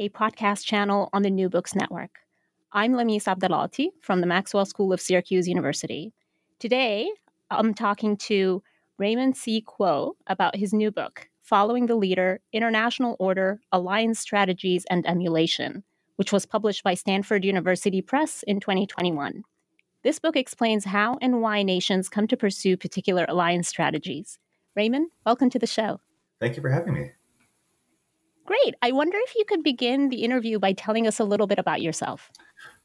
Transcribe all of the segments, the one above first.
a podcast channel on the New Books Network. I'm Lamis Abdelaaty from the Maxwell School of Syracuse University. Today, I'm talking to Raymond C. Kuo about his new book, Following the Leader International Order, Alliance Strategies, and Emulation, which was published by Stanford University Press in 2021. This book explains how and why nations come to pursue particular alliance strategies. Raymond, welcome to the show. Thank you for having me. Great. I wonder if you could begin the interview by telling us a little bit about yourself.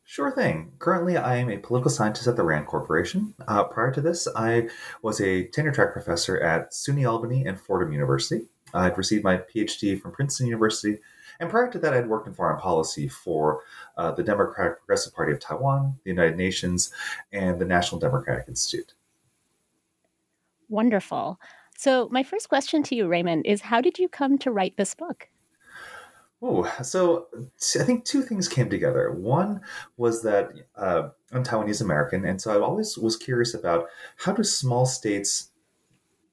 Sure thing. Currently, I am a political scientist at the RAND Corporation. Uh, prior to this, I was a tenure track professor at SUNY Albany and Fordham University. I'd received my PhD from Princeton University, and prior to that, I'd worked in foreign policy for uh, the Democratic Progressive Party of Taiwan, the United Nations, and the National Democratic Institute. Wonderful. So, my first question to you, Raymond, is how did you come to write this book? Oh, so I think two things came together. One was that uh, I'm Taiwanese American, and so I always was curious about how do small states,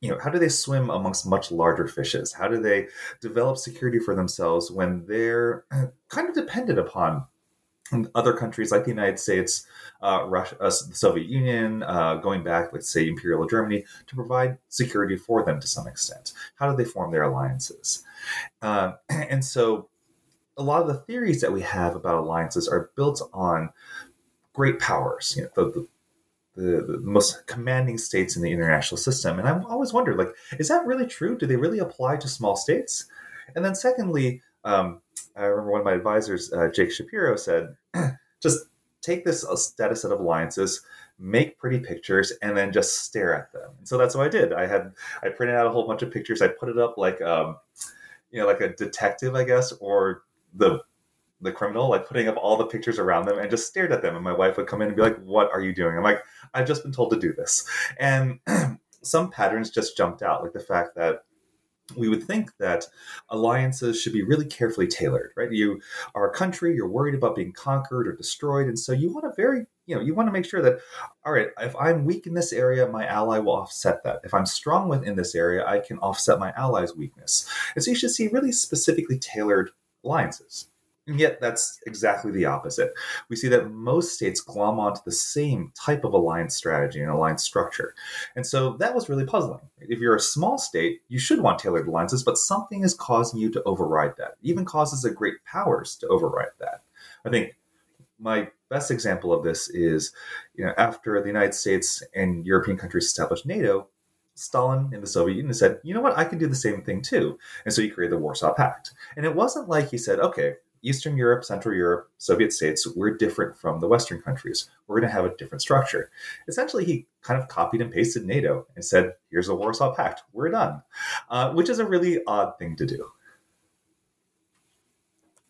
you know, how do they swim amongst much larger fishes? How do they develop security for themselves when they're kind of dependent upon other countries like the United States, uh, Russia, uh, the Soviet Union, uh, going back, let's say Imperial Germany, to provide security for them to some extent. How do they form their alliances? Uh, and so a lot of the theories that we have about alliances are built on great powers, you know, the, the, the, most commanding states in the international system. And I've always wondered, like, is that really true? Do they really apply to small states? And then, secondly, um, I remember one of my advisors, uh, Jake Shapiro, said, just take this data set of alliances, make pretty pictures, and then just stare at them. And so that's what I did. I had I printed out a whole bunch of pictures. I put it up like um, you know, like a detective, I guess, or the the criminal, like putting up all the pictures around them and just stared at them. And my wife would come in and be like, What are you doing? I'm like, I've just been told to do this. And some patterns just jumped out, like the fact that we would think that alliances should be really carefully tailored, right? You are a country, you're worried about being conquered or destroyed. And so you want to very, you know, you want to make sure that, all right, if I'm weak in this area, my ally will offset that. If I'm strong within this area, I can offset my ally's weakness. And so you should see really specifically tailored alliances. And yet, that's exactly the opposite. We see that most states glom onto the same type of alliance strategy and alliance structure. And so that was really puzzling. If you're a small state, you should want tailored alliances, but something is causing you to override that. It even causes the great powers to override that. I think my best example of this is you know, after the United States and European countries established NATO, Stalin in the Soviet Union said, you know what, I can do the same thing too. And so he created the Warsaw Pact. And it wasn't like he said, okay, Eastern Europe, Central Europe, Soviet states, we're different from the Western countries. We're going to have a different structure. Essentially, he kind of copied and pasted NATO and said, here's a Warsaw Pact. We're done, uh, which is a really odd thing to do.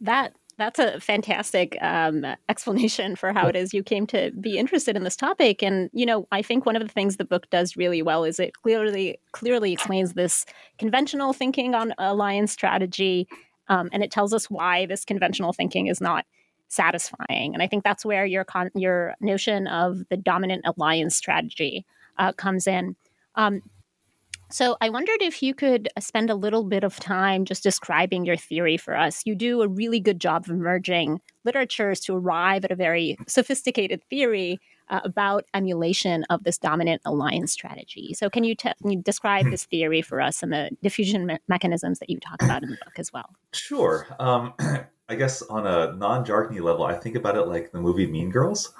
That that's a fantastic um, explanation for how it is you came to be interested in this topic. And you know, I think one of the things the book does really well is it clearly clearly explains this conventional thinking on alliance strategy Um, and it tells us why this conventional thinking is not satisfying. And I think that's where your con- your notion of the dominant alliance strategy uh, comes in. Um, so I wondered if you could uh, spend a little bit of time just describing your theory for us. You do a really good job of merging literatures to arrive at a very sophisticated theory uh, about emulation of this dominant alliance strategy. So can you, te- can you describe this theory for us and the diffusion me- mechanisms that you talk about in the book as well? Sure. Um, I guess on a non-jargony level, I think about it like the movie Mean Girls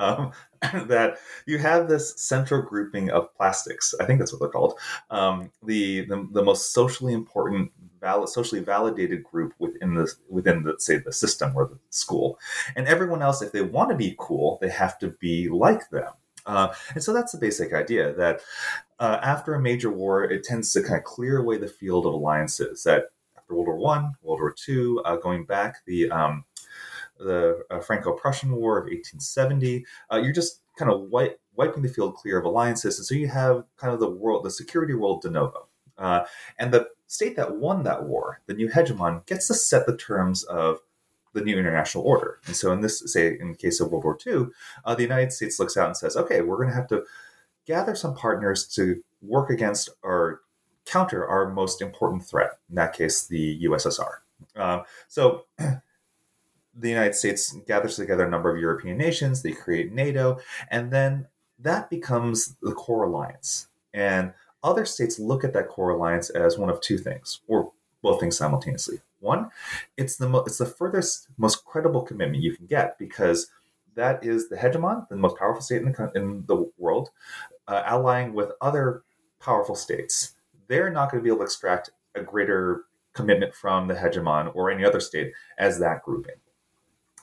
um, that you have this central grouping of plastics. I think that's what they're called. Um, the, the, the most socially important, socially validated group within the within the say the system or the school, and everyone else, if they want to be cool, they have to be like them. Uh, and so that's the basic idea that uh, after a major war, it tends to kind of clear away the field of alliances. That after World War One, World War Two, uh, going back, the um, the uh, Franco-Prussian War of 1870. Uh, you're just kind of wipe, wiping the field clear of alliances, and so you have kind of the world, the security world de novo. Uh, and the state that won that war, the new hegemon, gets to set the terms of the new international order. And so, in this, say, in the case of World War II, uh, the United States looks out and says, "Okay, we're going to have to gather some partners to work against or counter our most important threat. In that case, the USSR." Uh, so the United States gathers together a number of European nations, they create NATO, and then that becomes the core alliance. And other states look at that core alliance as one of two things, or both things simultaneously. One, it's the mo- it's the furthest, most credible commitment you can get because that is the hegemon, the most powerful state in the in the world, uh, allying with other powerful states. They're not going to be able to extract a greater commitment from the hegemon or any other state as that grouping.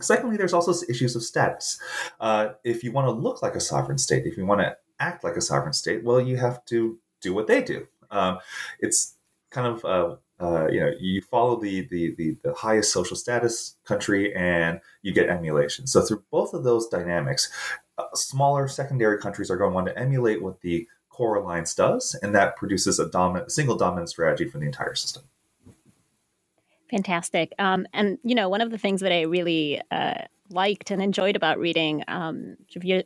Secondly, there's also issues of status. Uh, if you want to look like a sovereign state, if you want to act like a sovereign state, well, you have to do what they do. Um, it's kind of uh, uh, you know you follow the, the, the the highest social status country and you get emulation. So through both of those dynamics, uh, smaller secondary countries are going to want to emulate what the core alliance does, and that produces a dominant, single dominant strategy for the entire system. Fantastic. Um, and, you know, one of the things that I really uh, liked and enjoyed about reading um,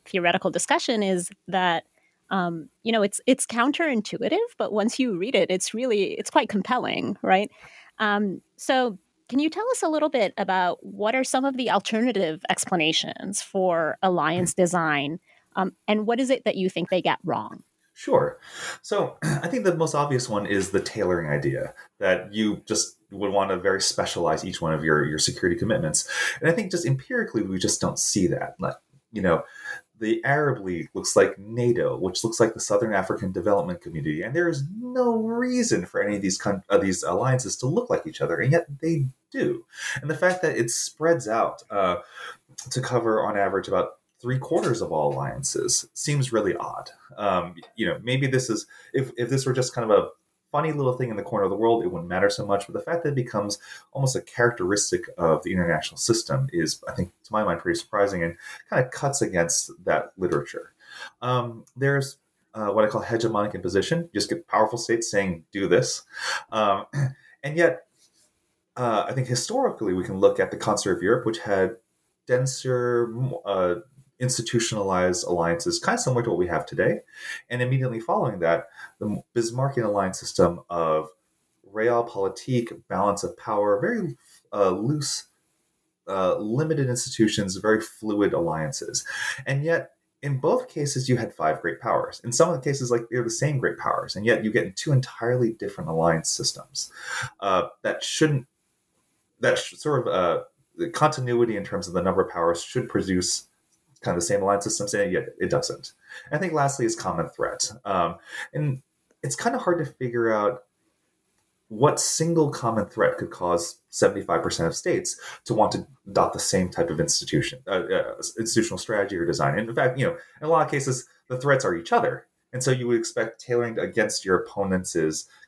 theoretical discussion is that, um, you know, it's it's counterintuitive, but once you read it, it's really it's quite compelling, right? Um, so, can you tell us a little bit about what are some of the alternative explanations for alliance design, um, and what is it that you think they get wrong? Sure. So I think the most obvious one is the tailoring idea that you just would want to very specialize each one of your your security commitments. And I think just empirically we just don't see that. Like, you know, the Arab League looks like NATO, which looks like the Southern African Development Community, and there is no reason for any of these con- uh, these alliances to look like each other, and yet they do. And the fact that it spreads out uh, to cover, on average, about three quarters of all alliances seems really odd. Um, you know, maybe this is if if this were just kind of a funny little thing in the corner of the world, it wouldn't matter so much. But the fact that it becomes almost a characteristic of the international system is, I think, to my mind, pretty surprising and kind of cuts against that literature. Um, there's uh, what I call hegemonic imposition. You just get powerful states saying, do this. Um, and yet, uh, I think historically, we can look at the concert of Europe, which had denser, uh, institutionalized alliances, kind of similar to what we have today. And immediately following that, the Bismarckian alliance system of realpolitik, balance of power, very uh, loose, uh, limited institutions, very fluid alliances. And yet, in both cases, you had five great powers. In some of the cases, like they're the same great powers, and yet you get two entirely different alliance systems uh, that shouldn't. That sort of uh, the continuity in terms of the number of powers should produce kind of the same alliance systems, and yet it doesn't. And I think lastly is common threat. Um, and it's kind of hard to figure out what single common threat could cause 75% of states to want to adopt the same type of institution, uh, uh, institutional strategy or design. And in fact, you know, in a lot of cases, the threats are each other. And so you would expect tailoring against your opponent's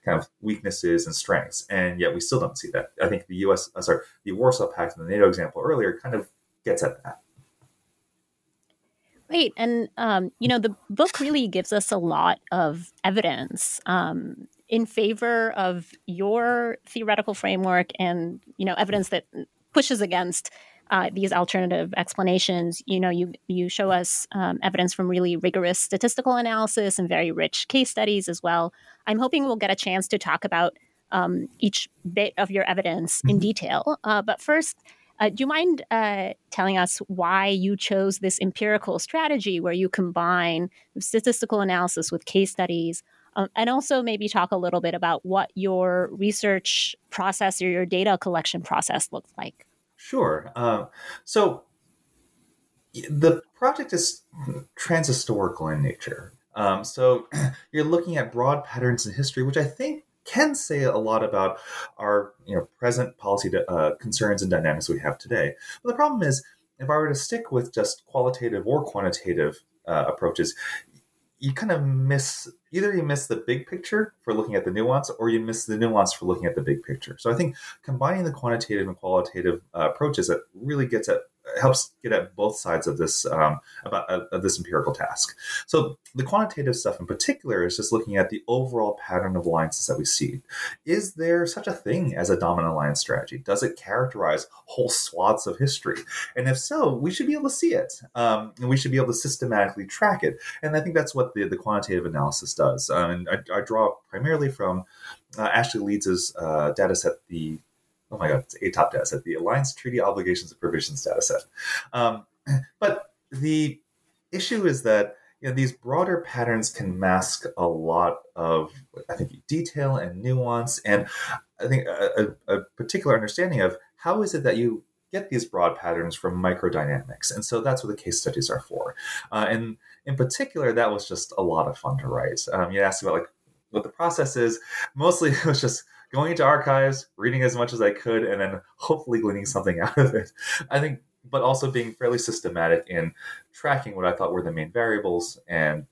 kind of weaknesses and strengths. And yet we still don't see that. I think the US, uh, sorry, the Warsaw Pact and the NATO example earlier kind of gets at that. Right. And, um, you know, the book really gives us a lot of evidence um, in favor of your theoretical framework and you know evidence that pushes against uh, these alternative explanations. You know, you you show us um, evidence from really rigorous statistical analysis and very rich case studies as well. I'm hoping we'll get a chance to talk about um, each bit of your evidence in mm-hmm. detail. Uh, but first, uh, do you mind uh, telling us why you chose this empirical strategy where you combine statistical analysis with case studies? Um, and also maybe talk a little bit about what your research process or your data collection process looks like. Sure. Um, so the project is transhistorical in nature. Um, so you're looking at broad patterns in history, which I think can say a lot about our you know present policy uh, concerns and dynamics we have today. But the problem is, if I were to stick with just qualitative or quantitative uh, approaches, you kind of miss either you miss the big picture for looking at the nuance or you miss the nuance for looking at the big picture so i think combining the quantitative and qualitative uh, approaches that really gets at helps get at both sides of this um, about uh, of this empirical task. So the quantitative stuff in particular is just looking at the overall pattern of alliances that we see. Is there such a thing as a dominant alliance strategy? Does it characterize whole swaths of history? And if so, we should be able to see it, um, and we should be able to systematically track it. And I think that's what the, the quantitative analysis does. Um, and I, I, draw primarily from uh, Ashley Leeds' uh, data set, the oh my god, it's a top data set, the Alliance Treaty Obligations and Provisions data set. Um, but the issue is that you know, these broader patterns can mask a lot of, I think, detail and nuance, and I think a, a, particular understanding of how is it that you get these broad patterns from microdynamics. And so that's what the case studies are for. Uh, and in particular, that was just a lot of fun to write. Um, you asked about like what the process is. Mostly it was just going into archives, reading as much as I could, and then hopefully gleaning something out of it. I think, but also being fairly systematic in tracking what I thought were the main variables and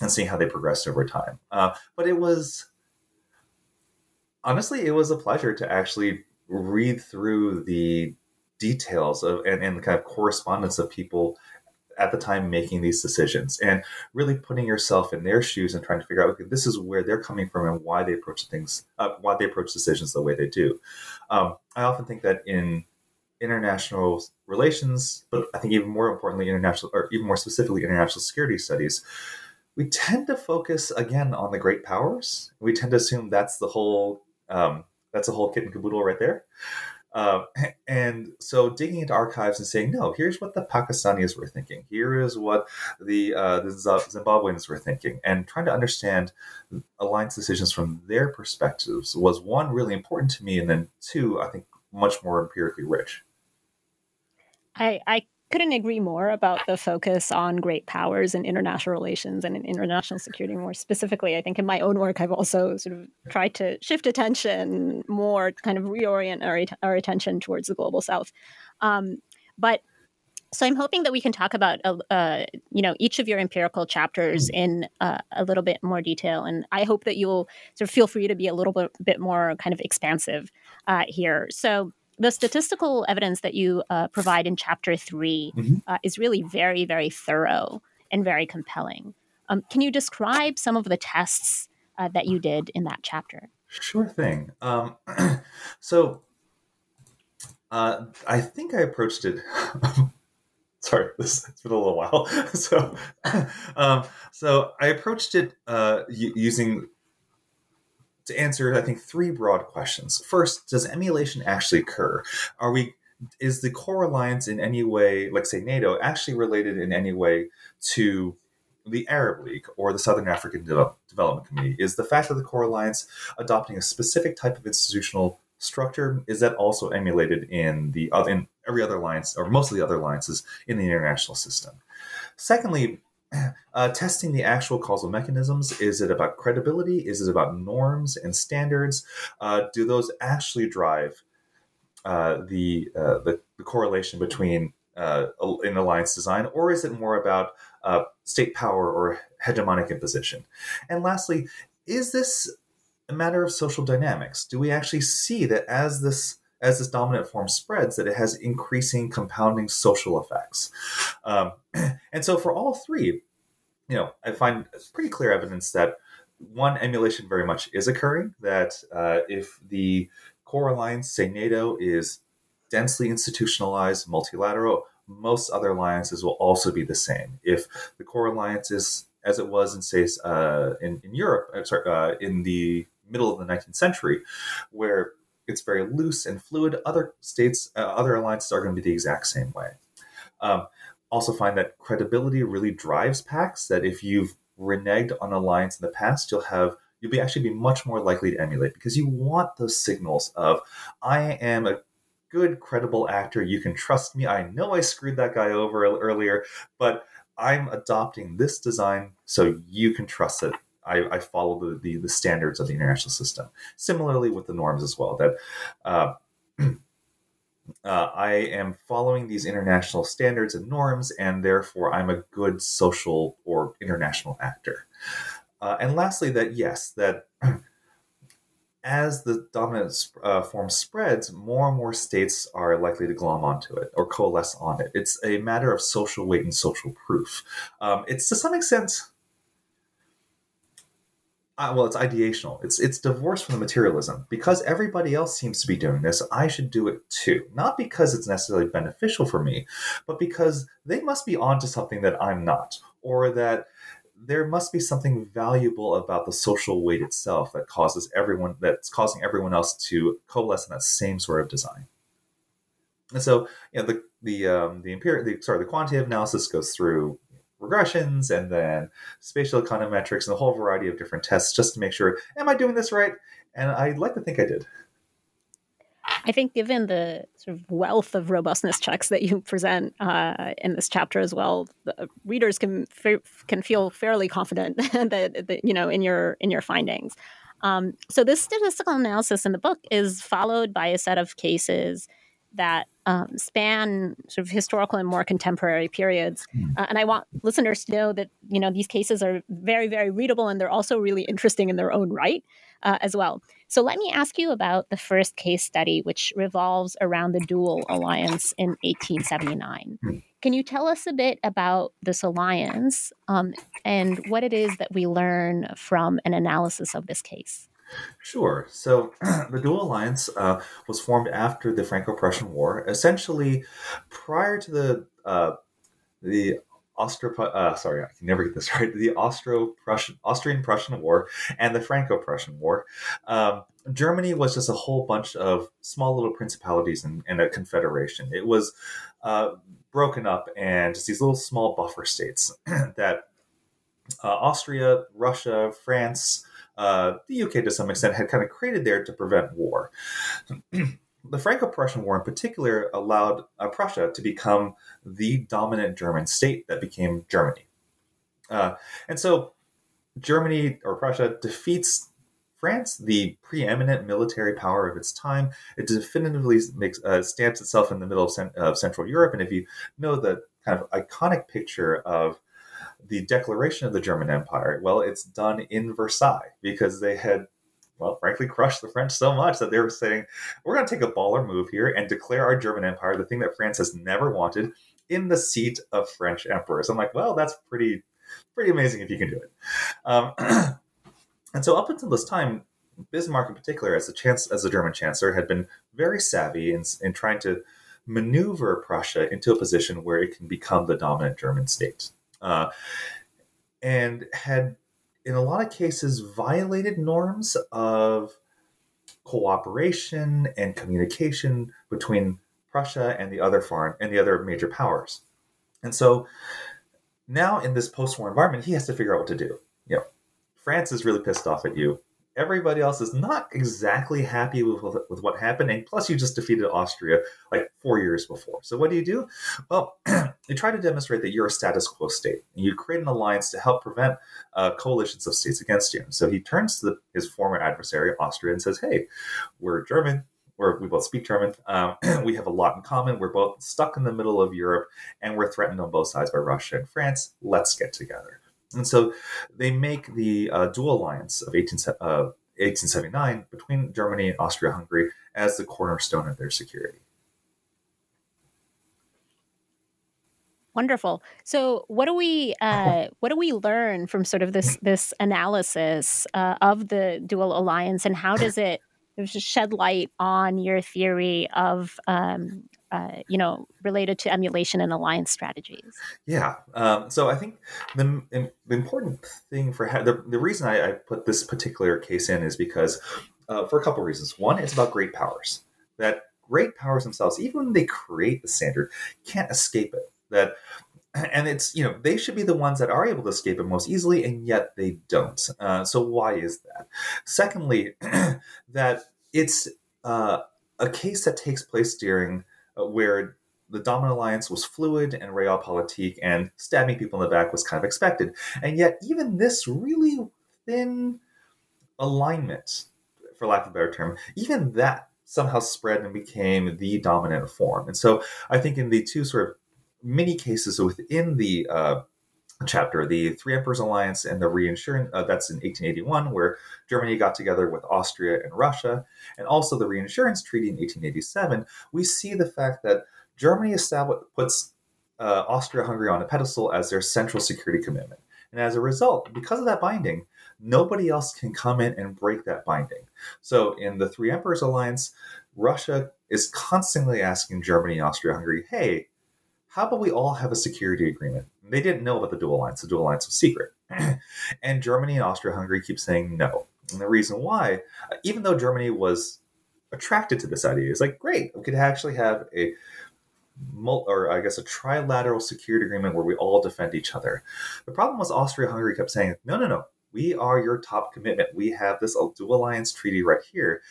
and seeing how they progressed over time. Uh, but it was honestly, it was a pleasure to actually read through the details of and, and the kind of correspondence of people at the time making these decisions and really putting yourself in their shoes and trying to figure out okay this is where they're coming from and why they approach things uh, why they approach decisions the way they do. Um, i often think that in international relations but i think even more importantly international or even more specifically international security studies we tend to focus again on the great powers. We tend to assume that's the whole um, that's a whole kit and caboodle right there uh, and so digging into archives and saying, no, here's what the Pakistanis were thinking. Here is what the, uh, the Zimbabweans were thinking. And trying to understand alliance decisions from their perspectives was one, really important to me. And then two, I think much more empirically rich. I, I couldn't agree more about the focus on great powers and international relations and in international security more specifically. I think in my own work, I've also sort of tried to shift attention more, kind of reorient our, our attention towards the global south. Um, but so I'm hoping that we can talk about, uh, uh, you know, each of your empirical chapters mm. in uh, a little bit more detail, and I hope that you'll sort of feel free to be a little bit, bit more kind of expansive uh, here. So the statistical evidence that you uh, provide in chapter 3 mm-hmm. uh, is really very, very thorough and very compelling. Um, can you describe some of the tests uh, that you did in that chapter? Sure thing. Um, so uh, I think I approached it. sorry, this, it's been a little while. so, um, so I approached it uh, using to answer, I think, three broad questions. First, does emulation actually occur? Are we is the core alliance in any way, like say NATO, actually related in any way to the Arab League or the Southern African De- Development Committee? Is the fact that the core alliance adopting a specific type of institutional structure is that also emulated in the other in every other alliance or most of the other alliances in the international system? Secondly, uh, testing the actual causal mechanisms is it about credibility? Is it about norms and standards? Uh, do those actually drive uh, the, uh, the, the correlation between uh, an alliance design or is it more about uh, state power or hegemonic imposition? And lastly is this a matter of social dynamics? Do we actually see that as this as this dominant form spreads, that it has increasing compounding social effects. Um, and so for all three, you know, I find pretty clear evidence that one emulation very much is occurring that uh, if the core alliance, say NATO, is densely institutionalized, multilateral, most other alliances will also be the same. If the core alliance is as it was in say uh, in, in Europe, uh, sorry, uh, in the middle of the 19th century, where it's very loose and fluid, other states, uh, other alliances are going to be the exact same way. Um, also, find that credibility really drives pacts. That if you've reneged on alliance in the past, you'll have you'll be actually be much more likely to emulate because you want those signals of I am a good credible actor you can trust me i know i screwed that guy over earlier but i'm adopting this design so you can trust it i, I follow the, the, the standards of the international system similarly with the norms as well that uh, uh, I am following these international standards and norms, and therefore I'm a good social or international actor. Uh, and lastly, that yes, that as the dominant uh, form spreads, more and more states are likely to glom onto it or coalesce on it. It's a matter of social weight and social proof. Um, it's to some extent, uh, well, it's ideational. It's it's divorced from the materialism because everybody else seems to be doing this. I should do it too, not because it's necessarily beneficial for me, but because they must be onto something that I'm not, or that there must be something valuable about the social weight itself that causes everyone that's causing everyone else to coalesce in that same sort of design. And so, you know, the the um, the empirical, sorry, the quantitative analysis goes through regressions and then spatial econometrics and a whole variety of different tests just to make sure, am I doing this right? And I'd like to think I did. I think, given the sort of wealth of robustness checks that you present uh, in this chapter as well, readers can can feel fairly confident that, that, you know in your in your findings. Um, so this statistical analysis in the book is followed by a set of cases that um, span sort of historical and more contemporary periods. Hmm. Uh, and I want listeners to know that you know these cases are very very readable and they're also really interesting in their own right uh, as well. So let me ask you about the first case study, which revolves around the Dual Alliance in 1879. Hmm. Can you tell us a bit about this alliance um, and what it is that we learn from an analysis of this case? Sure. So the Dual Alliance uh, was formed after the Franco-Prussian War, essentially prior to the uh, the Austro, uh, sorry, I can never get this right. The Austro-Prussian, Austrian-Prussian War and the Franco-Prussian War. Um, Germany was just a whole bunch of small little principalities and, and a confederation. It was uh, broken up and just these little small buffer states that uh, Austria, Russia, France, uh, the UK to some extent had kind of created there to prevent war. the Franco-Prussian War, in particular, allowed uh, Prussia to become the dominant German state that became Germany. Uh, and so, Germany or Prussia defeats France, the preeminent military power of its time. It definitively makes uh, stamps itself in the middle of, cent- of Central Europe. And if you know the kind of iconic picture of the declaration of the German Empire, well, it's done in Versailles because they had well, frankly, crushed the French so much that they were saying, we're going to take a baller move here and declare our German Empire, the thing that France has never wanted, in the seat of French emperors. I'm like, well, that's pretty, pretty amazing if you can do it. Um, and so up until this time, Bismarck, in particular, as the chance as German chancellor, had been very savvy in, in trying to maneuver Prussia into a position where it can become the dominant German state, uh, and had in a lot of cases violated norms of cooperation and communication between Prussia and the other foreign and the other major powers. And so now in this post-war environment, he has to figure out what to do. You know, France is really pissed off at you everybody else is not exactly happy with, with, with, what happened. And plus, you just defeated Austria like four years before. So, what do you do? Well, you try to demonstrate that you're a status quo state. And you create an alliance to help prevent uh, coalitions of states against you. So, he turns to the, his former adversary, Austria, and says, Hey, we're German. We're, we both speak German. Um, we have a lot in common. We're both stuck in the middle of Europe, and we're threatened on both sides by Russia and France. Let's get together. And so they make the uh, dual alliance of 18, uh, 1879 between Germany and Austria Hungary as the cornerstone of their security. Wonderful. So, what do we uh, what do we learn from sort of this this analysis uh, of the dual alliance, and how does it shed light on your theory of um, uh, you know related to emulation and alliance strategies? Yeah. Um, so I think the, the important thing for ha- the the reason I, I, put this particular case in is because uh, for a couple of reasons. One, it's about great powers that great powers themselves, even when they create the standard, can't escape it that and it's you know they should be the ones that are able to escape it most easily and yet they don't uh, so why is that secondly that it's uh, a case that takes place during where the dominant alliance was fluid and realpolitik and stabbing people in the back was kind of expected. And yet even this really thin alignment for lack of a better term even that somehow spread and became the dominant form. And so i think in the two sort of many cases within the uh, chapter, the Three Emperors Alliance and the reinsurance, uh, that's in 1881, where Germany got together with Austria and Russia, and also the reinsurance treaty in 1887, we see the fact that Germany established, puts uh, Austria Hungary on a pedestal as their central security commitment. And as a result, because of that binding, nobody else can come in and break that binding. So in the Three Emperors Alliance, Russia is constantly asking Germany and Austria Hungary, hey, how about we all have a security agreement? They didn't know about the dual alliance. The dual alliance was secret. and Germany and Austria Hungary keep saying no. And the reason why, uh, even though Germany was attracted to this idea, is like, great, we could actually have a or I guess a trilateral security agreement where we all defend each other. The problem was Austria Hungary kept saying, no, no, no, we are your top commitment. We have this dual alliance treaty right here.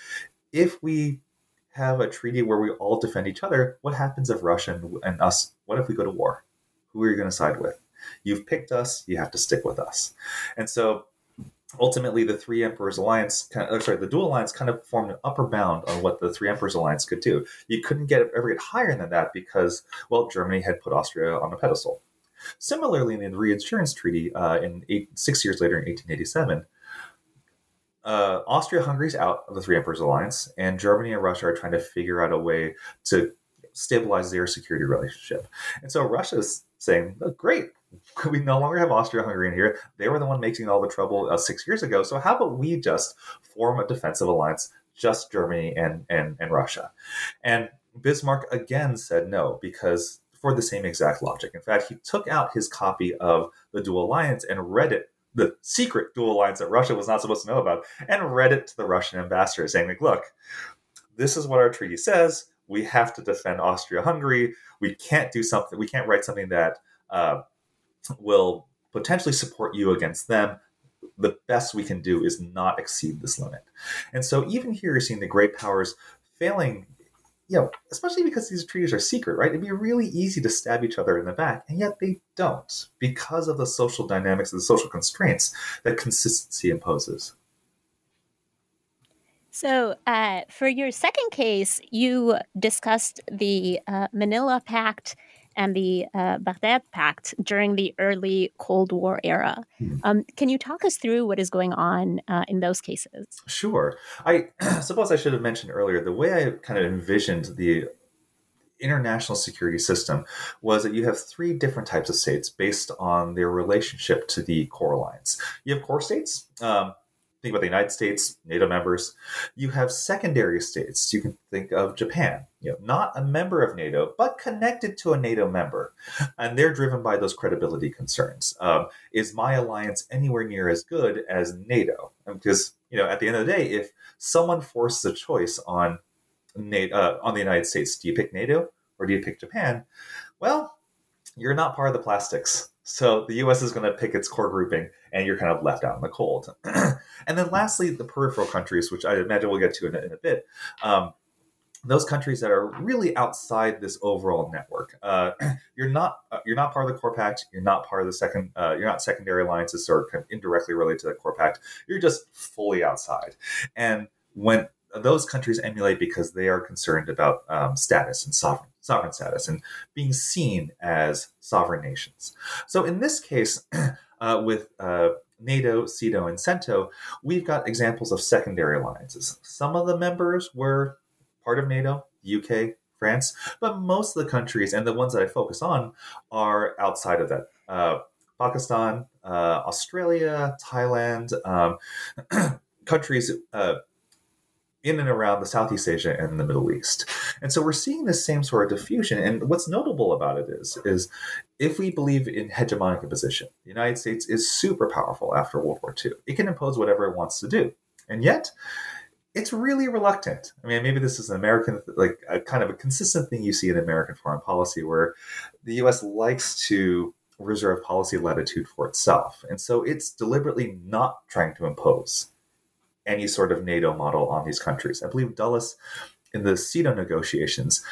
If we have a treaty where we all defend each other, what happens if Russia and, and us, what if we go to war? Who are you going to side with? You've picked us, you have to stick with us. And so ultimately the three emperors alliance kind of, sorry the dual alliance kind of formed an upper bound on what the three emperors alliance could do you couldn't get ever get higher than that because well germany had put austria on a pedestal similarly in the reinsurance treaty uh, in eight, six years later in 1887 uh, Austria Hungary's out of the Three Emperors Alliance, and Germany and Russia are trying to figure out a way to stabilize their security relationship. And so Russia is saying, oh, great, we no longer have Austria Hungary in here. They were the one making all the trouble uh, six years ago. So how about we just form a defensive alliance, just Germany and, and, and Russia? And Bismarck again said no, because for the same exact logic. In fact, he took out his copy of the dual alliance and read it the secret dual alliance that Russia was not supposed to know about and read it to the Russian ambassador saying, like, look, this is what our treaty says. We have to defend Austria Hungary. We can't do something, we can't write something that uh, will potentially support you against them. The best we can do is not exceed this limit. And so, even here, you're seeing the great powers failing you know, especially because these treaties are secret, right? It'd be really easy to stab each other in the back, and yet they don't because of the social dynamics and the social constraints that consistency imposes. So, uh, for your second case, you discussed the uh, Manila Pact and the uh, Baghdad Pact during the early Cold War era. Hmm. Um, can you talk us through what is going on uh, in those cases? Sure. I suppose I should have mentioned earlier the way I kind of envisioned the international security system was that you have three different types of states based on their relationship to the core alliance. You have core states. Um, think about the United States, NATO members. You have secondary states. You can think of Japan, you know, not a member of NATO, but connected to a NATO member. And they're driven by those credibility concerns. Um, is my alliance anywhere near as good as NATO? Because, you know, at the end of the day, if someone forces a choice on NATO, uh, on the United States, do you pick NATO or do you pick Japan? Well, you're not part of the plastics. So the US is going to pick its core grouping and you're kind of left out in the cold. and then lastly, the peripheral countries, which I imagine we'll get to in a, in a bit. Um, those countries that are really outside this overall network. Uh, you're not uh, you're not part of the core pact. You're not part of the second. Uh, you're not secondary alliances or kind of indirectly related to the core pact. You're just fully outside. And when those countries emulate because they are concerned about um, status and sovereign sovereign status and being seen as sovereign nations. So in this case, uh, with uh, NATO, SEATO, and CENTO, we've got examples of secondary alliances. Some of the members were part of NATO, UK, France, but most of the countries and the ones that I focus on are outside of that. Uh, Pakistan, uh, Australia, Thailand, um, countries uh, in and around the Southeast Asia and the Middle East. And so we're seeing this same sort of diffusion. And what's notable about it is, is if we believe in hegemonic position, the United States is super powerful after World War II. It can impose whatever it wants to do. And yet, it's really reluctant. I mean, maybe this is an American, like a kind of a consistent thing you see in American foreign policy where the US likes to reserve policy latitude for itself. And so it's deliberately not trying to impose any sort of NATO model on these countries. I believe Dulles in the SEATO negotiations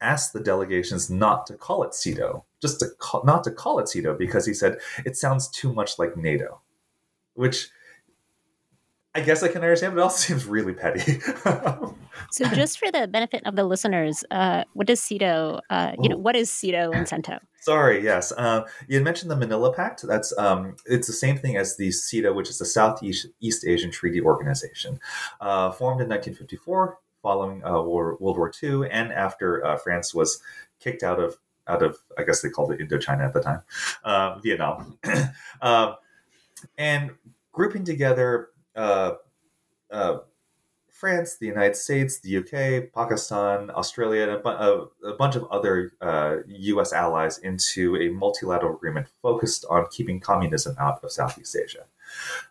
asked the delegations not to call it SEATO, just to call, not to call it SEATO because he said it sounds too much like NATO, which I guess I can understand, but it also seems really petty. so, just for the benefit of the listeners, uh, what does SEATO? Uh, you know, what is SEATO and CENTO? Sorry, yes. Um, you mentioned the Manila Pact. That's um, it's the same thing as the SEATO, which is the Southeast East Asian Treaty Organization, uh, formed in 1954 following uh, World War II and after uh, France was kicked out of out of I guess they called it Indochina at the time, uh, Vietnam, um, and grouping together uh, uh, France, the United States, the UK, Pakistan, Australia, and a, bu- a, a bunch of other uh, US allies into a multilateral agreement focused on keeping communism out of Southeast Asia.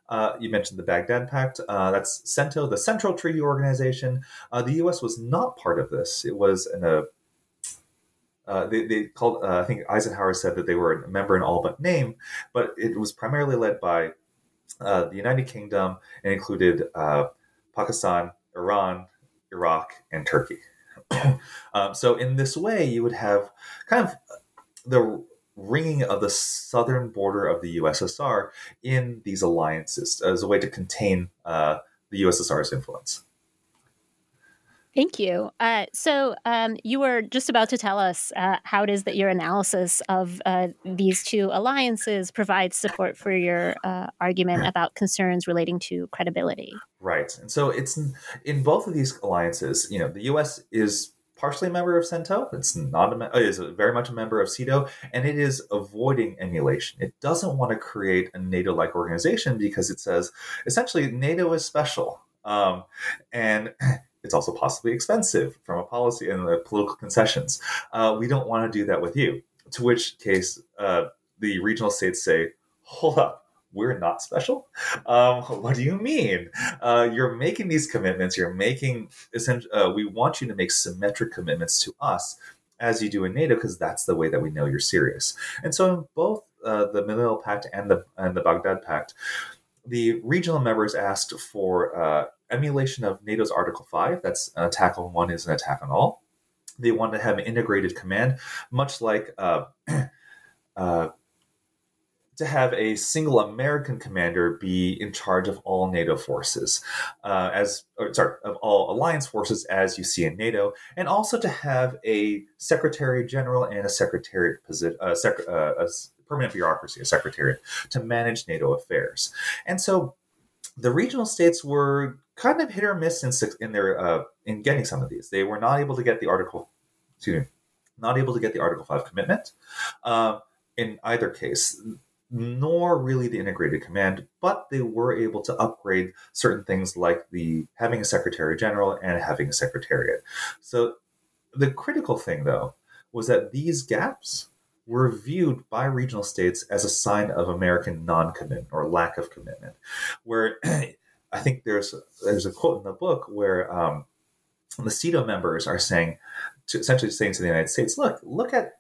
Uh, you mentioned the Baghdad Pact. Uh, that's CENTO, the Central Treaty Organization. Uh, the U.S. was not part of this. It was in a uh, they, they called. Uh, I think Eisenhower said that they were a member in all but name, but it was primarily led by uh, the United Kingdom and included Pakistan, Iran, Iraq, and Turkey. um, so in this way, you would have kind of the ringing of the southern border of the USSR in these alliances as a way to contain uh, the USSR's influence. Thank you. Uh, so, um, you were just about to tell us uh, how it is that your analysis of uh, these two alliances provides support for your uh, argument about concerns relating to credibility. Right. And so, it's in both of these alliances, you know, the U.S. is partially a member of CENTO. It's not a, member. it is very much a member of SEATO, and it is avoiding emulation. It doesn't want to create a NATO-like organization because it says essentially NATO is special, um, and it's also possibly expensive from a policy and the political concessions. Uh, we don't want to do that with you. To which case, uh, the regional states say, "Hold up." we're not special. Um, what do you mean? Uh, you're making these commitments. You're making. Uh, we want you to make symmetric commitments to us as you do in NATO because that's the way that we know you're serious. And so in both uh, the Manila Pact and the and the Baghdad Pact, the regional members asked for uh, emulation of NATO's Article Five. That's an attack on one is an attack on all. They wanted to have an integrated command, much like. Uh, uh, to have a single American commander be in charge of all NATO forces, uh, as or, sorry, of all alliance forces as you see in NATO, and also to have a secretary general and a secretariat position, uh, sec- uh, a permanent bureaucracy, a secretariat to manage NATO affairs. And so, the regional states were kind of hit or miss in in their uh, in getting some of these. They were not able to get the article, not able to get the Article Five commitment. Uh, in either case, nor really the integrated command, but they were able to upgrade certain things like the having a secretary general and having a secretariat. So the critical thing though was that these gaps were viewed by regional states as a sign of American non-commitment or lack of commitment. Where I think there's there's a quote in the book where um, the SEATO members are saying, to, essentially saying to the United States, "Look, look at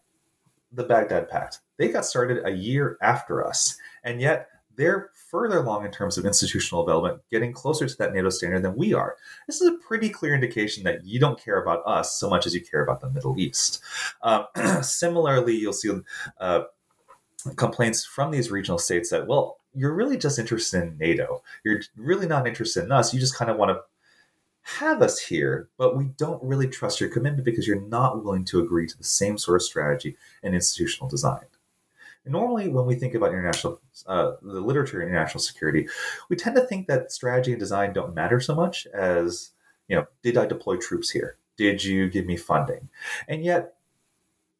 the Baghdad Pact. They got started a year after us, and yet they're further along in terms of institutional development, getting closer to that NATO standard than we are. This is a pretty clear indication that you don't care about us so much as you care about the Middle East. Uh, similarly, you'll see uh, complaints from these regional states that, well, you're really just interested in NATO. You're really not interested in us. You just kind of want to have us here, but we don't really trust your commitment because you're not willing to agree to the same sort of strategy and institutional design. Normally, when we think about international, uh, the literature in international security, we tend to think that strategy and design don't matter so much as, you know, did I deploy troops here? did you give me funding? And yet,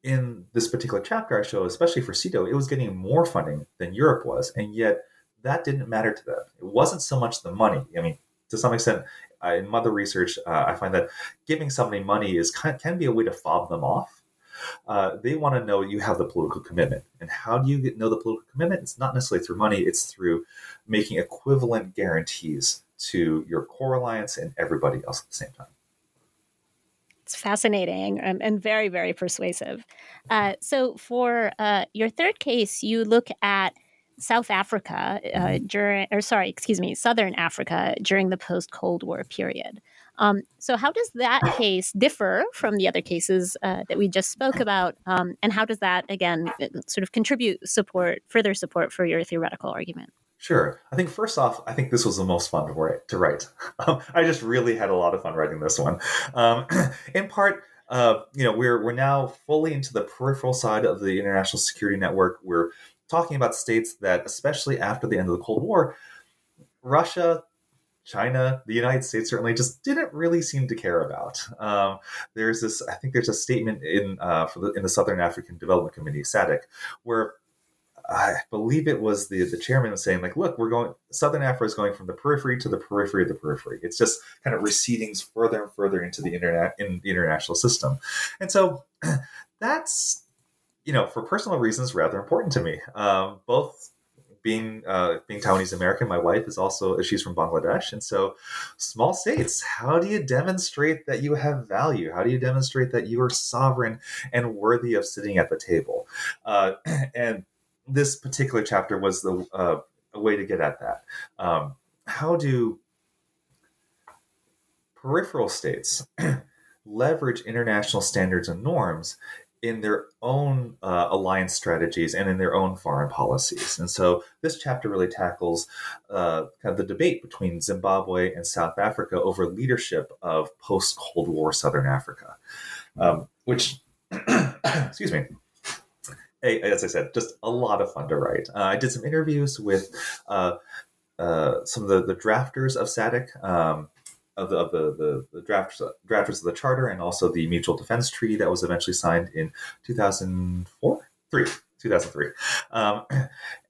in this particular chapter, I show, especially for SEATO, it was getting more funding than Europe was, and yet that didn't matter to them. It wasn't so much the money. I mean, to some extent, in mother research, uh, I find that giving somebody money is can be a way to fob them off. Uh, they want to know you have the political commitment. And how do you get, know the political commitment? It's not necessarily through money, it's through making equivalent guarantees to your core alliance and everybody else at the same time. It's fascinating and, and very, very persuasive. Uh, so, for uh, your third case, you look at South Africa uh, mm-hmm. during, or sorry, excuse me, Southern Africa during the post Cold War period. Um, so, how does that case differ from the other cases uh, that we just spoke about? Um, and how does that, again, sort of contribute support, further support for your theoretical argument? Sure. I think first off, I think this was the most fun to write. To write. Um, I just really had a lot of fun writing this one. Um, in part, uh, you know, we're we're now fully into the peripheral side of the international security network. We're talking about states that, especially after the end of the Cold War, Russia, China, the United States certainly just didn't really seem to care about. Um, there's this, I think there's a statement in uh, the, in the Southern African Development Committee, SADC, where I believe it was the the chairman was saying like, look, we're going Southern Africa is going from the periphery to the periphery of the periphery. It's just kind of receding further and further into the internet in the international system, and so that's you know for personal reasons rather important to me. Um, both being uh, being Taiwanese American, my wife is also she's from Bangladesh, and so small states. How do you demonstrate that you have value? How do you demonstrate that you are sovereign and worthy of sitting at the table? Uh, and this particular chapter was the uh, a way to get at that. Um, how do peripheral states leverage international standards and norms in their own uh, alliance strategies and in their own foreign policies. And so this chapter really tackles uh, kind of the debate between Zimbabwe and South Africa over leadership of post Cold War Southern Africa, um, which, excuse me, as I said, just a lot of fun to write. Uh, I did some interviews with uh, uh, some of the, the drafters of SADC, um, of the, of the, the, the drafters, drafters of the charter, and also the mutual defense treaty that was eventually signed in 2004, three, 2003. Um,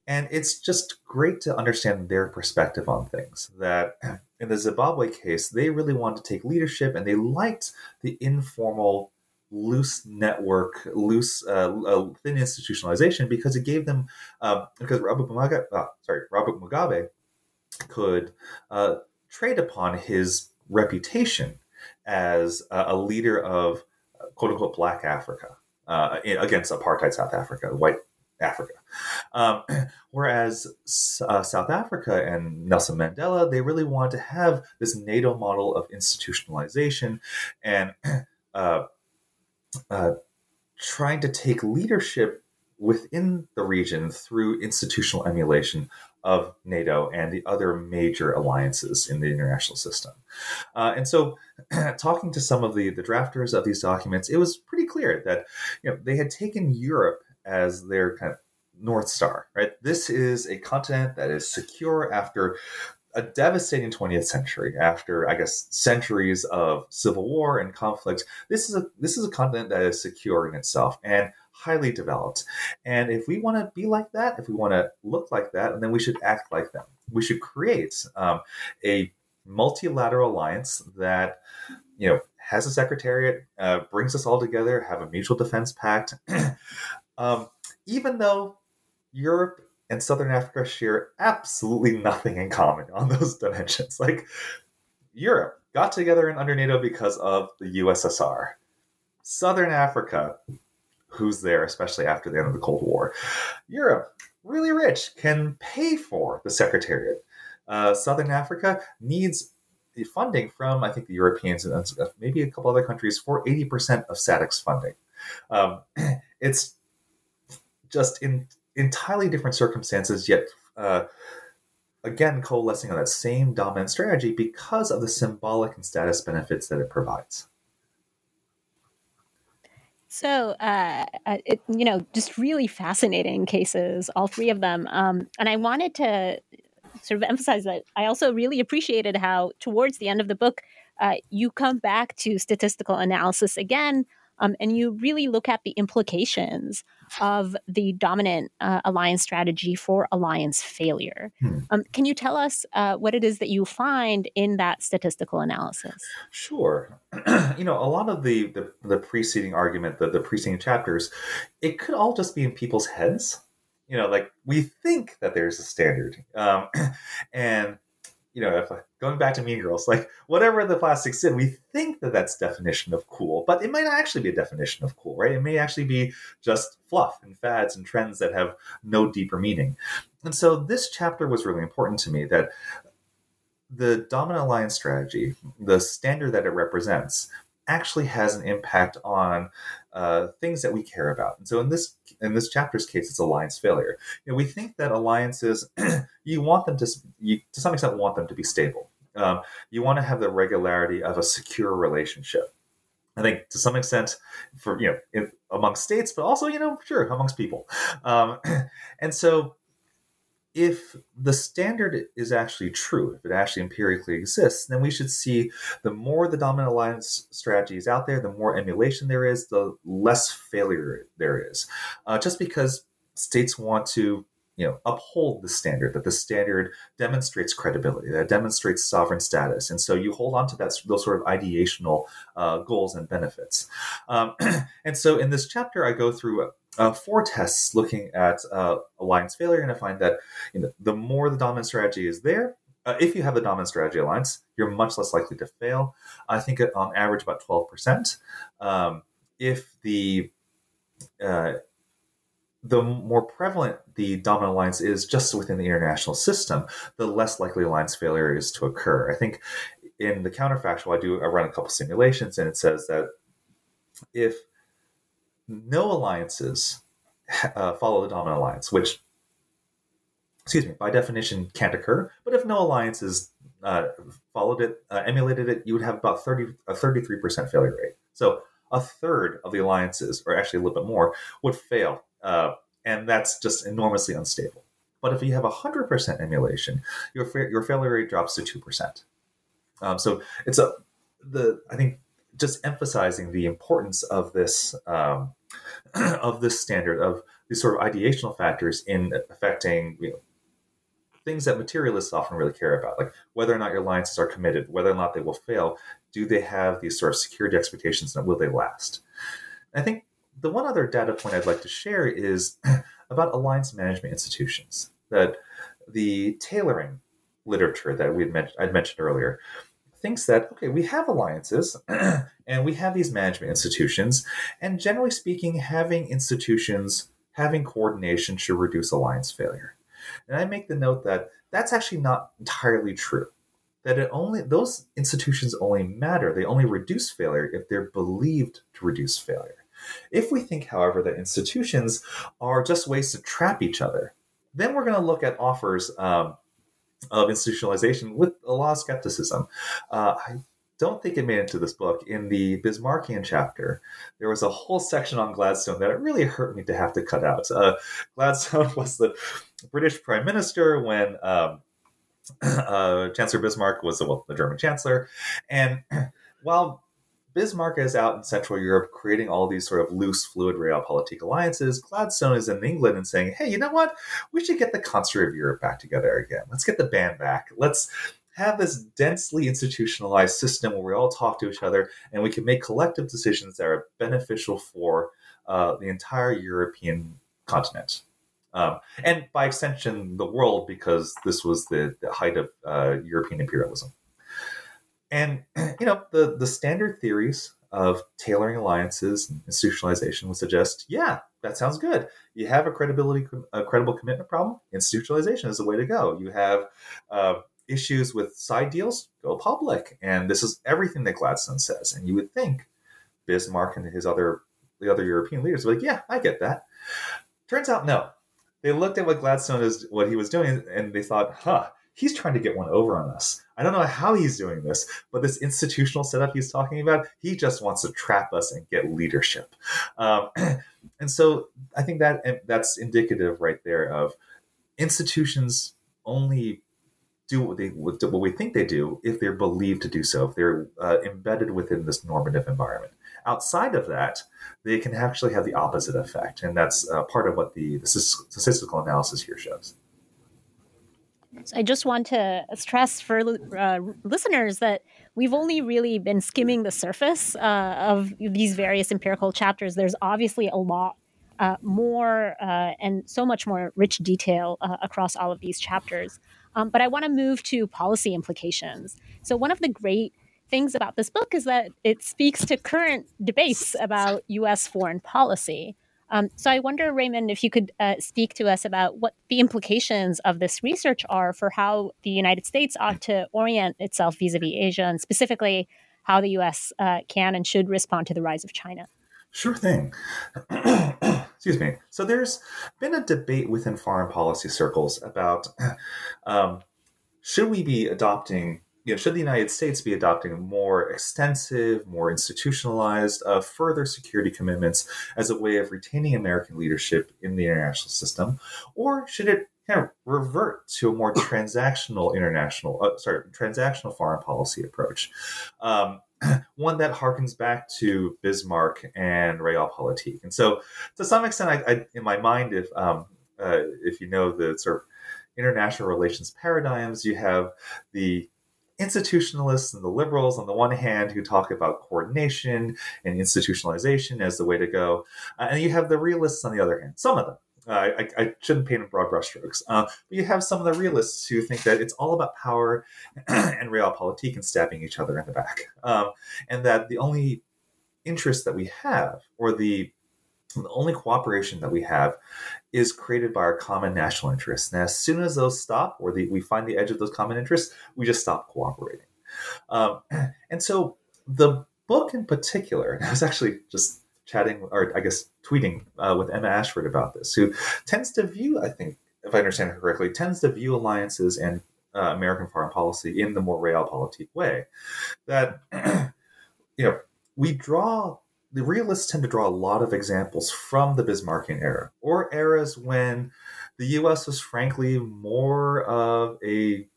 and it's just great to understand their perspective on things. That in the Zimbabwe case, they really wanted to take leadership and they liked the informal loose network, loose, uh, uh, thin institutionalization because it gave them uh, because Robert Mugabe, uh, sorry, Robert Mugabe could uh, trade upon his reputation as a leader of quote unquote Black Africa uh, against apartheid South Africa, white Africa. Um, whereas uh, South Africa and Nelson Mandela, they really want to have this NATO model of institutionalization and uh, uh, trying to take leadership within the region through institutional emulation of NATO and the other major alliances in the international system. Uh, and so, talking to some of the, the drafters of these documents, it was pretty clear that you know they had taken Europe as their kind of north star. Right, this is a continent that is secure after a devastating 20th century after i guess centuries of civil war and conflict this is a this is a continent that is secure in itself and highly developed and if we want to be like that if we want to look like that and then we should act like them we should create um, a multilateral alliance that you know has a secretariat uh, brings us all together have a mutual defense pact um, even though europe and Southern Africa share absolutely nothing in common on those dimensions. Like Europe got together in under NATO because of the USSR. Southern Africa, who's there, especially after the end of the Cold War. Europe, really rich, can pay for the Secretariat. Uh, Southern Africa needs the funding from, I think, the Europeans and maybe a couple other countries for 80% of SADC's funding. Um, it's just in entirely different circumstances, yet uh, again coalescing on that same dominant strategy because of the symbolic and status benefits that it provides. So, uh, it, you know, just really fascinating cases, all three of them. Um, and I wanted to sort of emphasize that I also really appreciated how, towards the end of the book, uh, you come back to statistical analysis again um, and you really look at the implications of the dominant uh, alliance strategy for alliance failure. Hmm. Um, can you tell us uh, what it is that you find in that statistical analysis? Sure. you know, a lot of the, the, the preceding argument, the, the preceding chapters, it could all just be in people's heads. You know, like we think that there's a standard. Um, and you know, if going back to Mean Girls, like whatever the plastics in, we think that that's definition of cool, but it might not actually be a definition of cool, right? It may actually be just fluff and fads and trends that have no deeper meaning. And so this chapter was really important to me that the dominant alliance strategy, the standard that it represents, actually has an impact on uh, things that we care about. And so in this in this chapter's case, it's alliance failure. You know, we think that alliances you want them to you, to some extent want them to be stable. Um, you want to have the regularity of a secure relationship. I think to some extent, for you know, in, among states, but also you know, sure, amongst people. Um, and so if the standard is actually true, if it actually empirically exists, then we should see the more the dominant alliance strategy is out there, the more emulation there is, the less failure there is. Uh, just because states want to you know uphold the standard that the standard demonstrates credibility that demonstrates sovereign status. And so you hold on to that those sort of ideational uh, goals and benefits. Um, and so in this chapter i go through uh, four tests looking at uh, alliance failure and i find that you know, the more the dominant strategy is there uh, if you have the dominant strategy alliance you're much less likely to fail. I think on average about 12% um, if the uh, the more prevalent the dominant alliance is just within the international system, the less likely alliance failure is to occur. I think in the counterfactual, I do I run a couple simulations, and it says that if no alliances uh, follow the dominant alliance, which excuse me, by definition can't occur, but if no alliances uh, followed it, uh, emulated it, you would have about 30, a 33% failure rate. So a third of the alliances, or actually a little bit more, would fail uh, and that's just enormously unstable. But if you have 100% emulation, your, fa- your failure rate drops to 2%. Um, so it's a, the, I think just emphasizing the importance of this, um, of this standard of these sort of ideational factors in affecting, you know, things that materialists often really care about, like whether or not your alliances are committed, whether or not they will fail. Do they have these sort of security expectations and will they last? I think the one other data point I'd like to share is about alliance management institutions. That the tailoring literature that we mentioned, I'd mentioned earlier thinks that okay, we have alliances and we have these management institutions, and generally speaking, having institutions having coordination should reduce alliance failure. And I make the note that that's actually not entirely true. That it only those institutions only matter, they only reduce failure if they're believed to reduce failure. If we think, however, that institutions are just ways to trap each other, then we're going to look at offers um, of institutionalization with a lot of skepticism. Uh, I don't think it made it into this book. In the Bismarckian chapter, there was a whole section on Gladstone that it really hurt me to have to cut out. Uh, Gladstone was the British prime minister when um, uh, Chancellor Bismarck was the, well, the German chancellor. And while Bismarck is out in Central Europe creating all these sort of loose, fluid realpolitik alliances. Gladstone is in England and saying, hey, you know what? We should get the concert of Europe back together again. Let's get the band back. Let's have this densely institutionalized system where we all talk to each other and we can make collective decisions that are beneficial for uh, the entire European continent. Um, and by extension, the world, because this was the, the height of uh, European imperialism. And you know, the the standard theories of tailoring alliances and institutionalization would suggest, yeah, that sounds good. You have a credibility, a credible commitment problem. Institutionalization is the way to go. You have uh, issues with side deals, go public, and this is everything that Gladstone says. And you would think Bismarck and his other the other European leaders were like, yeah, I get that. Turns out, no. They looked at what Gladstone is, what he was doing, and they thought, huh, he's trying to get one over on us. I don't know how he's doing this, but this institutional setup he's talking about, he just wants to trap us and get leadership. Um, and so I think that that's indicative right there of institutions only do what they what we think they do if they're believed to do so, if they're uh, embedded within this normative environment. Outside of that, they can actually have the opposite effect, and that's uh, part of what the, the statistical analysis here shows. I just want to stress for uh, listeners that we've only really been skimming the surface uh, of these various empirical chapters. There's obviously a lot uh, more uh, and so much more rich detail uh, across all of these chapters. Um, but I want to move to policy implications. So, one of the great things about this book is that it speaks to current debates about US foreign policy. Um, so, I wonder, Raymond, if you could uh, speak to us about what the implications of this research are for how the United States ought to orient itself vis a vis Asia, and specifically how the US uh, can and should respond to the rise of China. Sure thing. Excuse me. So there's been a debate within foreign policy circles about um, should we be adopting, you know, should the United States be adopting more extensive, more institutionalized, uh, further security commitments as a way of retaining American leadership in the international system, or should it kind of revert to a more transactional international, uh, sorry, transactional foreign policy approach? Um, one that harkens back to Bismarck and Realpolitik. And so, to some extent, I, I in my mind, if um, uh, if you know the sort of international relations paradigms, you have the institutionalists and the liberals on the one hand who talk about coordination and institutionalization as the way to go, uh, and you have the realists on the other hand. Some of them uh, I, I, shouldn't paint in broad brushstrokes. Uh, but you have some of the realists who think that it's all about power and realpolitik and stabbing each other in the back. Um, and that the only interest that we have, or the, the only cooperation that we have, is created by our common national interests. And as soon as those stop, or the, we find the edge of those common interests, we just stop cooperating. Um, and so the book in particular, I was actually just chatting, or I guess tweeting uh, with Emma Ashford about this, who tends to view, I think, if I understand her correctly, tends to view alliances and uh, American foreign policy in the more realpolitik way. That, you know, we draw, the realists tend to draw a lot of examples from the Bismarckian era or eras when the US was frankly more of a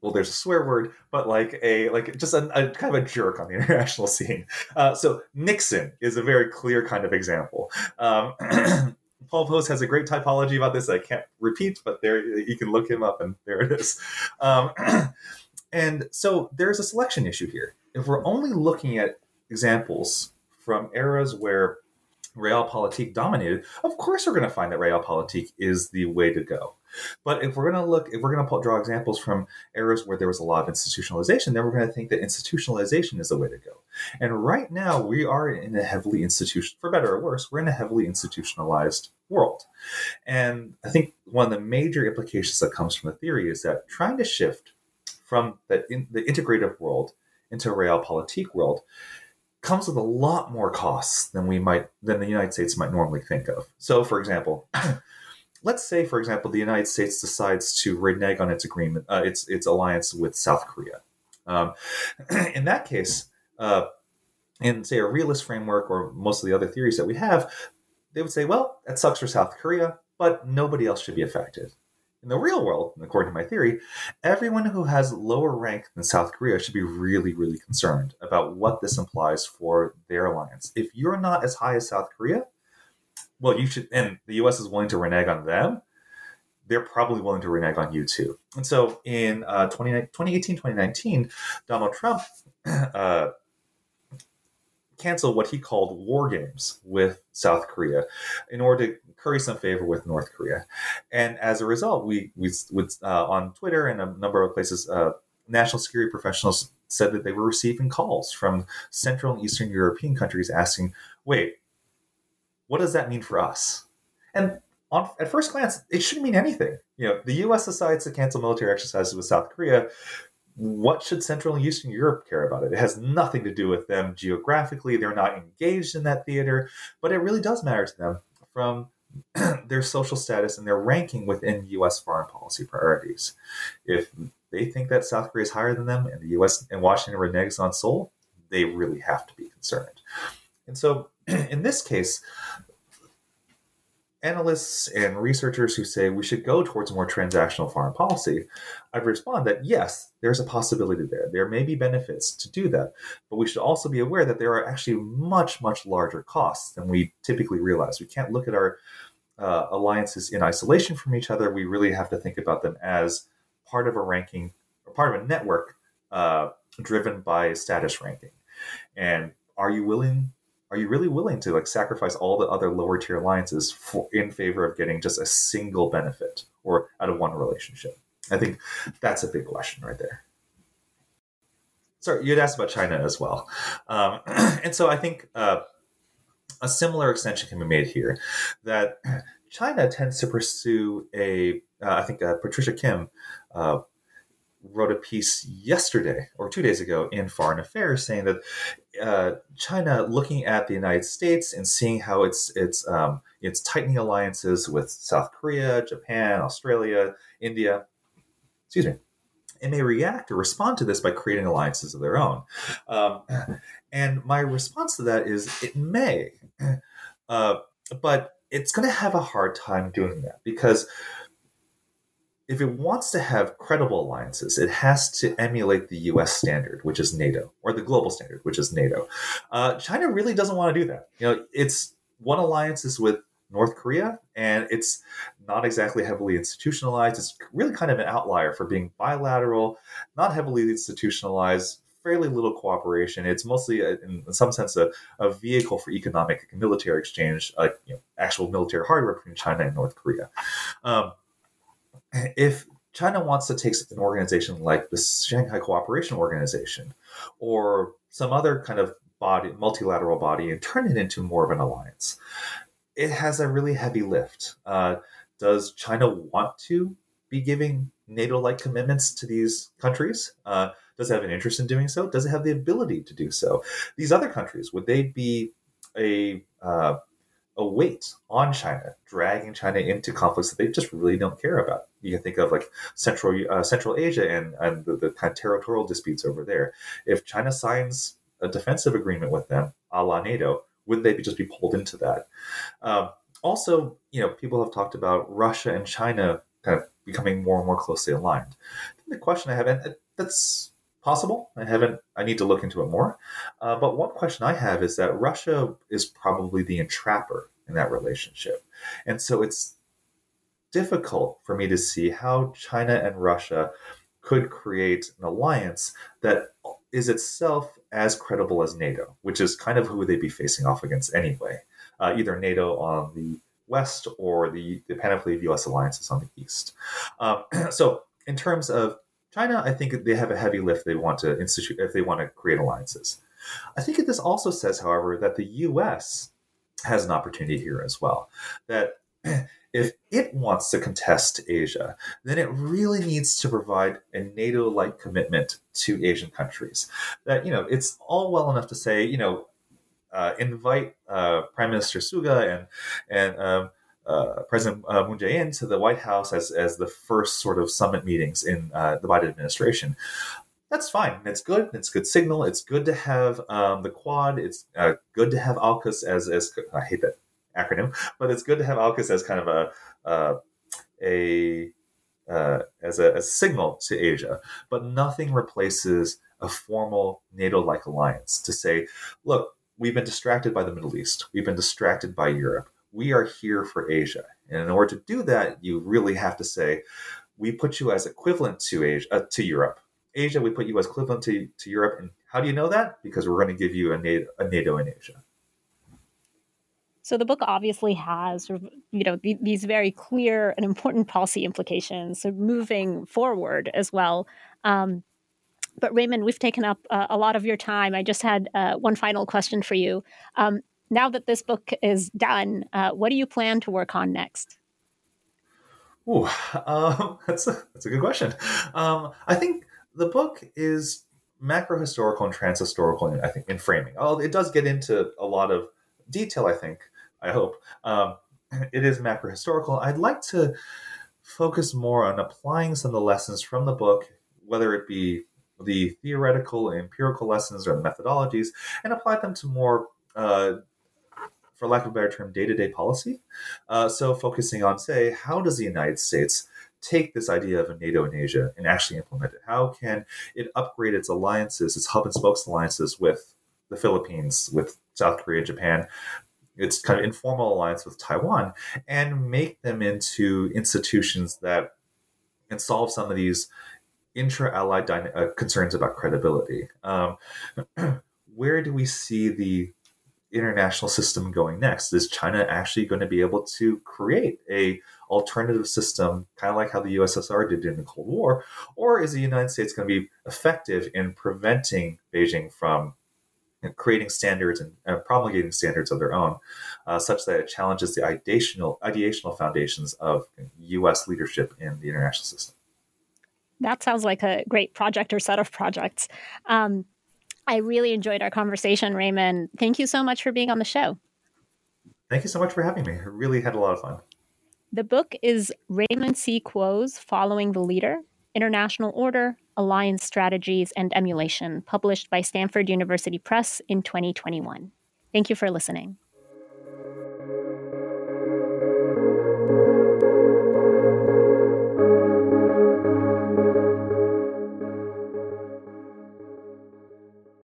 well, there's a swear word, but like a like just a, a kind of a jerk on the international scene. Uh, so Nixon is a very clear kind of example. Um, Paul Poast has a great typology about this. I can't repeat, but there you can look him up, and there it is. Um, and so there's a selection issue here. If we're only looking at examples from eras where realpolitik dominated, of course we're going to find that realpolitik is the way to go. But if we're going to look, if we're going to draw examples from eras where there was a lot of institutionalization, then we're going to think that institutionalization is the way to go. And right now, we are in a heavily institution, for better or worse, we're in a heavily institutionalized world. And I think one of the major implications that comes from the theory is that trying to shift from the, in, the integrative world into a realpolitik world comes with a lot more costs than we might than the United States might normally think of. So, for example, let's say, for example, the United States decides to renege on its agreement, uh, its its alliance with South Korea. Um, in that case, uh, in say a realist framework or most of the other theories that we have, they would say, well, that sucks for South Korea, but nobody else should be affected. In the real world, according to my theory, everyone who has lower rank than South Korea should be really, really concerned about what this implies for their alliance. If you're not as high as South Korea, well, you should, and the U.S. is willing to renege on them. They're probably willing to renege on you too. And so in uh, 2018, 2019, Donald Trump uh, canceled what he called war games with South Korea in order to curry some favor with North Korea. And as a result, we, we with, uh, on Twitter and a number of places, uh, national security professionals said that they were receiving calls from Central and Eastern European countries asking, wait, what does that mean for us? And on, at first glance, it shouldn't mean anything. You know, the U.S. decides to cancel military exercises with South Korea. What should Central and Eastern Europe care about it? It has nothing to do with them geographically. They're not engaged in that theater, but it really does matter to them from their social status and their ranking within U.S. foreign policy priorities. If they think that South Korea is higher than them, and the U.S. and Washington reneges on Seoul, they really have to be concerned. And so, in this case, analysts and researchers who say we should go towards more transactional foreign policy, I'd respond that yes, there's a possibility there. There may be benefits to do that, but we should also be aware that there are actually much, much larger costs than we typically realize. We can't look at our uh, alliances in isolation from each other. We really have to think about them as part of a ranking, or part of a network uh, driven by status ranking. And are you willing are you really willing to like sacrifice all the other lower tier alliances for, in favor of getting just a single benefit or out of one relationship? I think that's a big question right there. Sorry, you'd asked about China as well, um, and so I think uh, a similar extension can be made here. That China tends to pursue a, uh, I think uh, Patricia Kim uh, wrote a piece yesterday or two days ago in Foreign Affairs saying that uh, China, looking at the United States and seeing how it's it's um, it's tightening alliances with South Korea, Japan, Australia, India, excuse me, it may react or respond to this by creating alliances of their own. Um, and my response to that is it may, uh, but it's going to have a hard time doing that because if it wants to have credible alliances, it has to emulate the US standard, which is NATO, or the global standard, which is NATO. Uh, China really doesn't want to do that. You know, it's one alliance is with North Korea, and it's not exactly heavily institutionalized. It's really kind of an outlier for being bilateral, not heavily institutionalized, fairly little cooperation. It's mostly, a, in some sense, a, a, vehicle for economic and military exchange, like you know, actual military hardware between China and North Korea. Um, if China wants to take an organization like the Shanghai Cooperation Organization or some other kind of body, multilateral body, and turn it into more of an alliance, it has a really heavy lift. Uh, does China want to be giving NATO like commitments to these countries? Uh, does it have an interest in doing so? Does it have the ability to do so? These other countries, would they be a uh, a weight on China, dragging China into conflicts that they just really don't care about. You can think of like Central uh, Central Asia and, and the, the, kind of territorial disputes over there. If China signs a defensive agreement with them, a la NATO, wouldn't they be just be pulled into that? Um, also, you know, people have talked about Russia and China kind of becoming more and more closely aligned. The question I have, and that's possible. I haven't. I need to look into it more. Uh, but one question I have is that Russia is probably the entrapper in that relationship, and so it's difficult for me to see how China and Russia could create an alliance that is itself as credible as NATO, which is kind of who they'd be facing off against anyway. Uh, either NATO on the west or the, the panoply of U.S. alliances on the east. Um, so, in terms of China, I think they have a heavy lift they want to institute if they want to create alliances. I think this also says, however, that the U.S. has an opportunity here as well. That if it wants to contest Asia, then it really needs to provide a NATO-like commitment to Asian countries. That you know, it's all well enough to say, you know, uh, invite uh, Prime Minister Suga and and um, uh, President uh, Moon Jae-in to the White House as, as the first sort of summit meetings in uh, the Biden administration. That's fine. It's good. It's good signal. It's good to have um, the Quad. It's uh, good to have AUKUS as as I hate that acronym, but it's good to have AUKUS as kind of a uh, a uh, as a, a signal to Asia. But nothing replaces a formal NATO-like alliance to say, look, we've been distracted by the Middle East. We've been distracted by Europe we are here for Asia. And in order to do that, you really have to say, we put you as equivalent to Asia, uh, to Europe. Asia, we put you as equivalent to, to Europe. And how do you know that? Because we're going to give you a NATO, a NATO in Asia. So the book obviously has, you know, these very clear and important policy implications. So moving forward as well. Um, but Raymond, we've taken up uh, a lot of your time. I just had uh, one final question for you. Um, now that this book is done, uh, what do you plan to work on next? Um, that's a, that's a good question. Um, I think the book is macro historical and trans historical. I think in framing, oh, it does get into a lot of detail. I think, I hope um, it is macro historical. I'd like to focus more on applying some of the lessons from the book, whether it be the theoretical, empirical lessons or methodologies, and apply them to more uh, for lack of a better term, day to day policy. Uh, so, focusing on, say, how does the United States take this idea of a NATO in Asia and actually implement it? How can it upgrade its alliances, its hub and spokes alliances with the Philippines, with South Korea, Japan, its kind of informal alliance with Taiwan, and make them into institutions that can solve some of these intra-allied dyna- uh, concerns about credibility. Um, where do we see the international system going next? Is China actually going to be able to create a alternative system, kind of like how the USSR did in the Cold War, or is the United States going to be effective in preventing Beijing from creating standards and, and, promulgating standards of their own, uh, such that it challenges the ideational, ideational foundations of U.S. leadership in the international system? That sounds like a great project or set of projects. Um, I really enjoyed our conversation, Raymond. Thank you so much for being on the show. Thank you so much for having me. I really had a lot of fun. The book is Raymond C. Kuo's Following the Leader International Order, Alliance Strategies, and Emulation, published by Stanford University Press in 2021. Thank you for listening.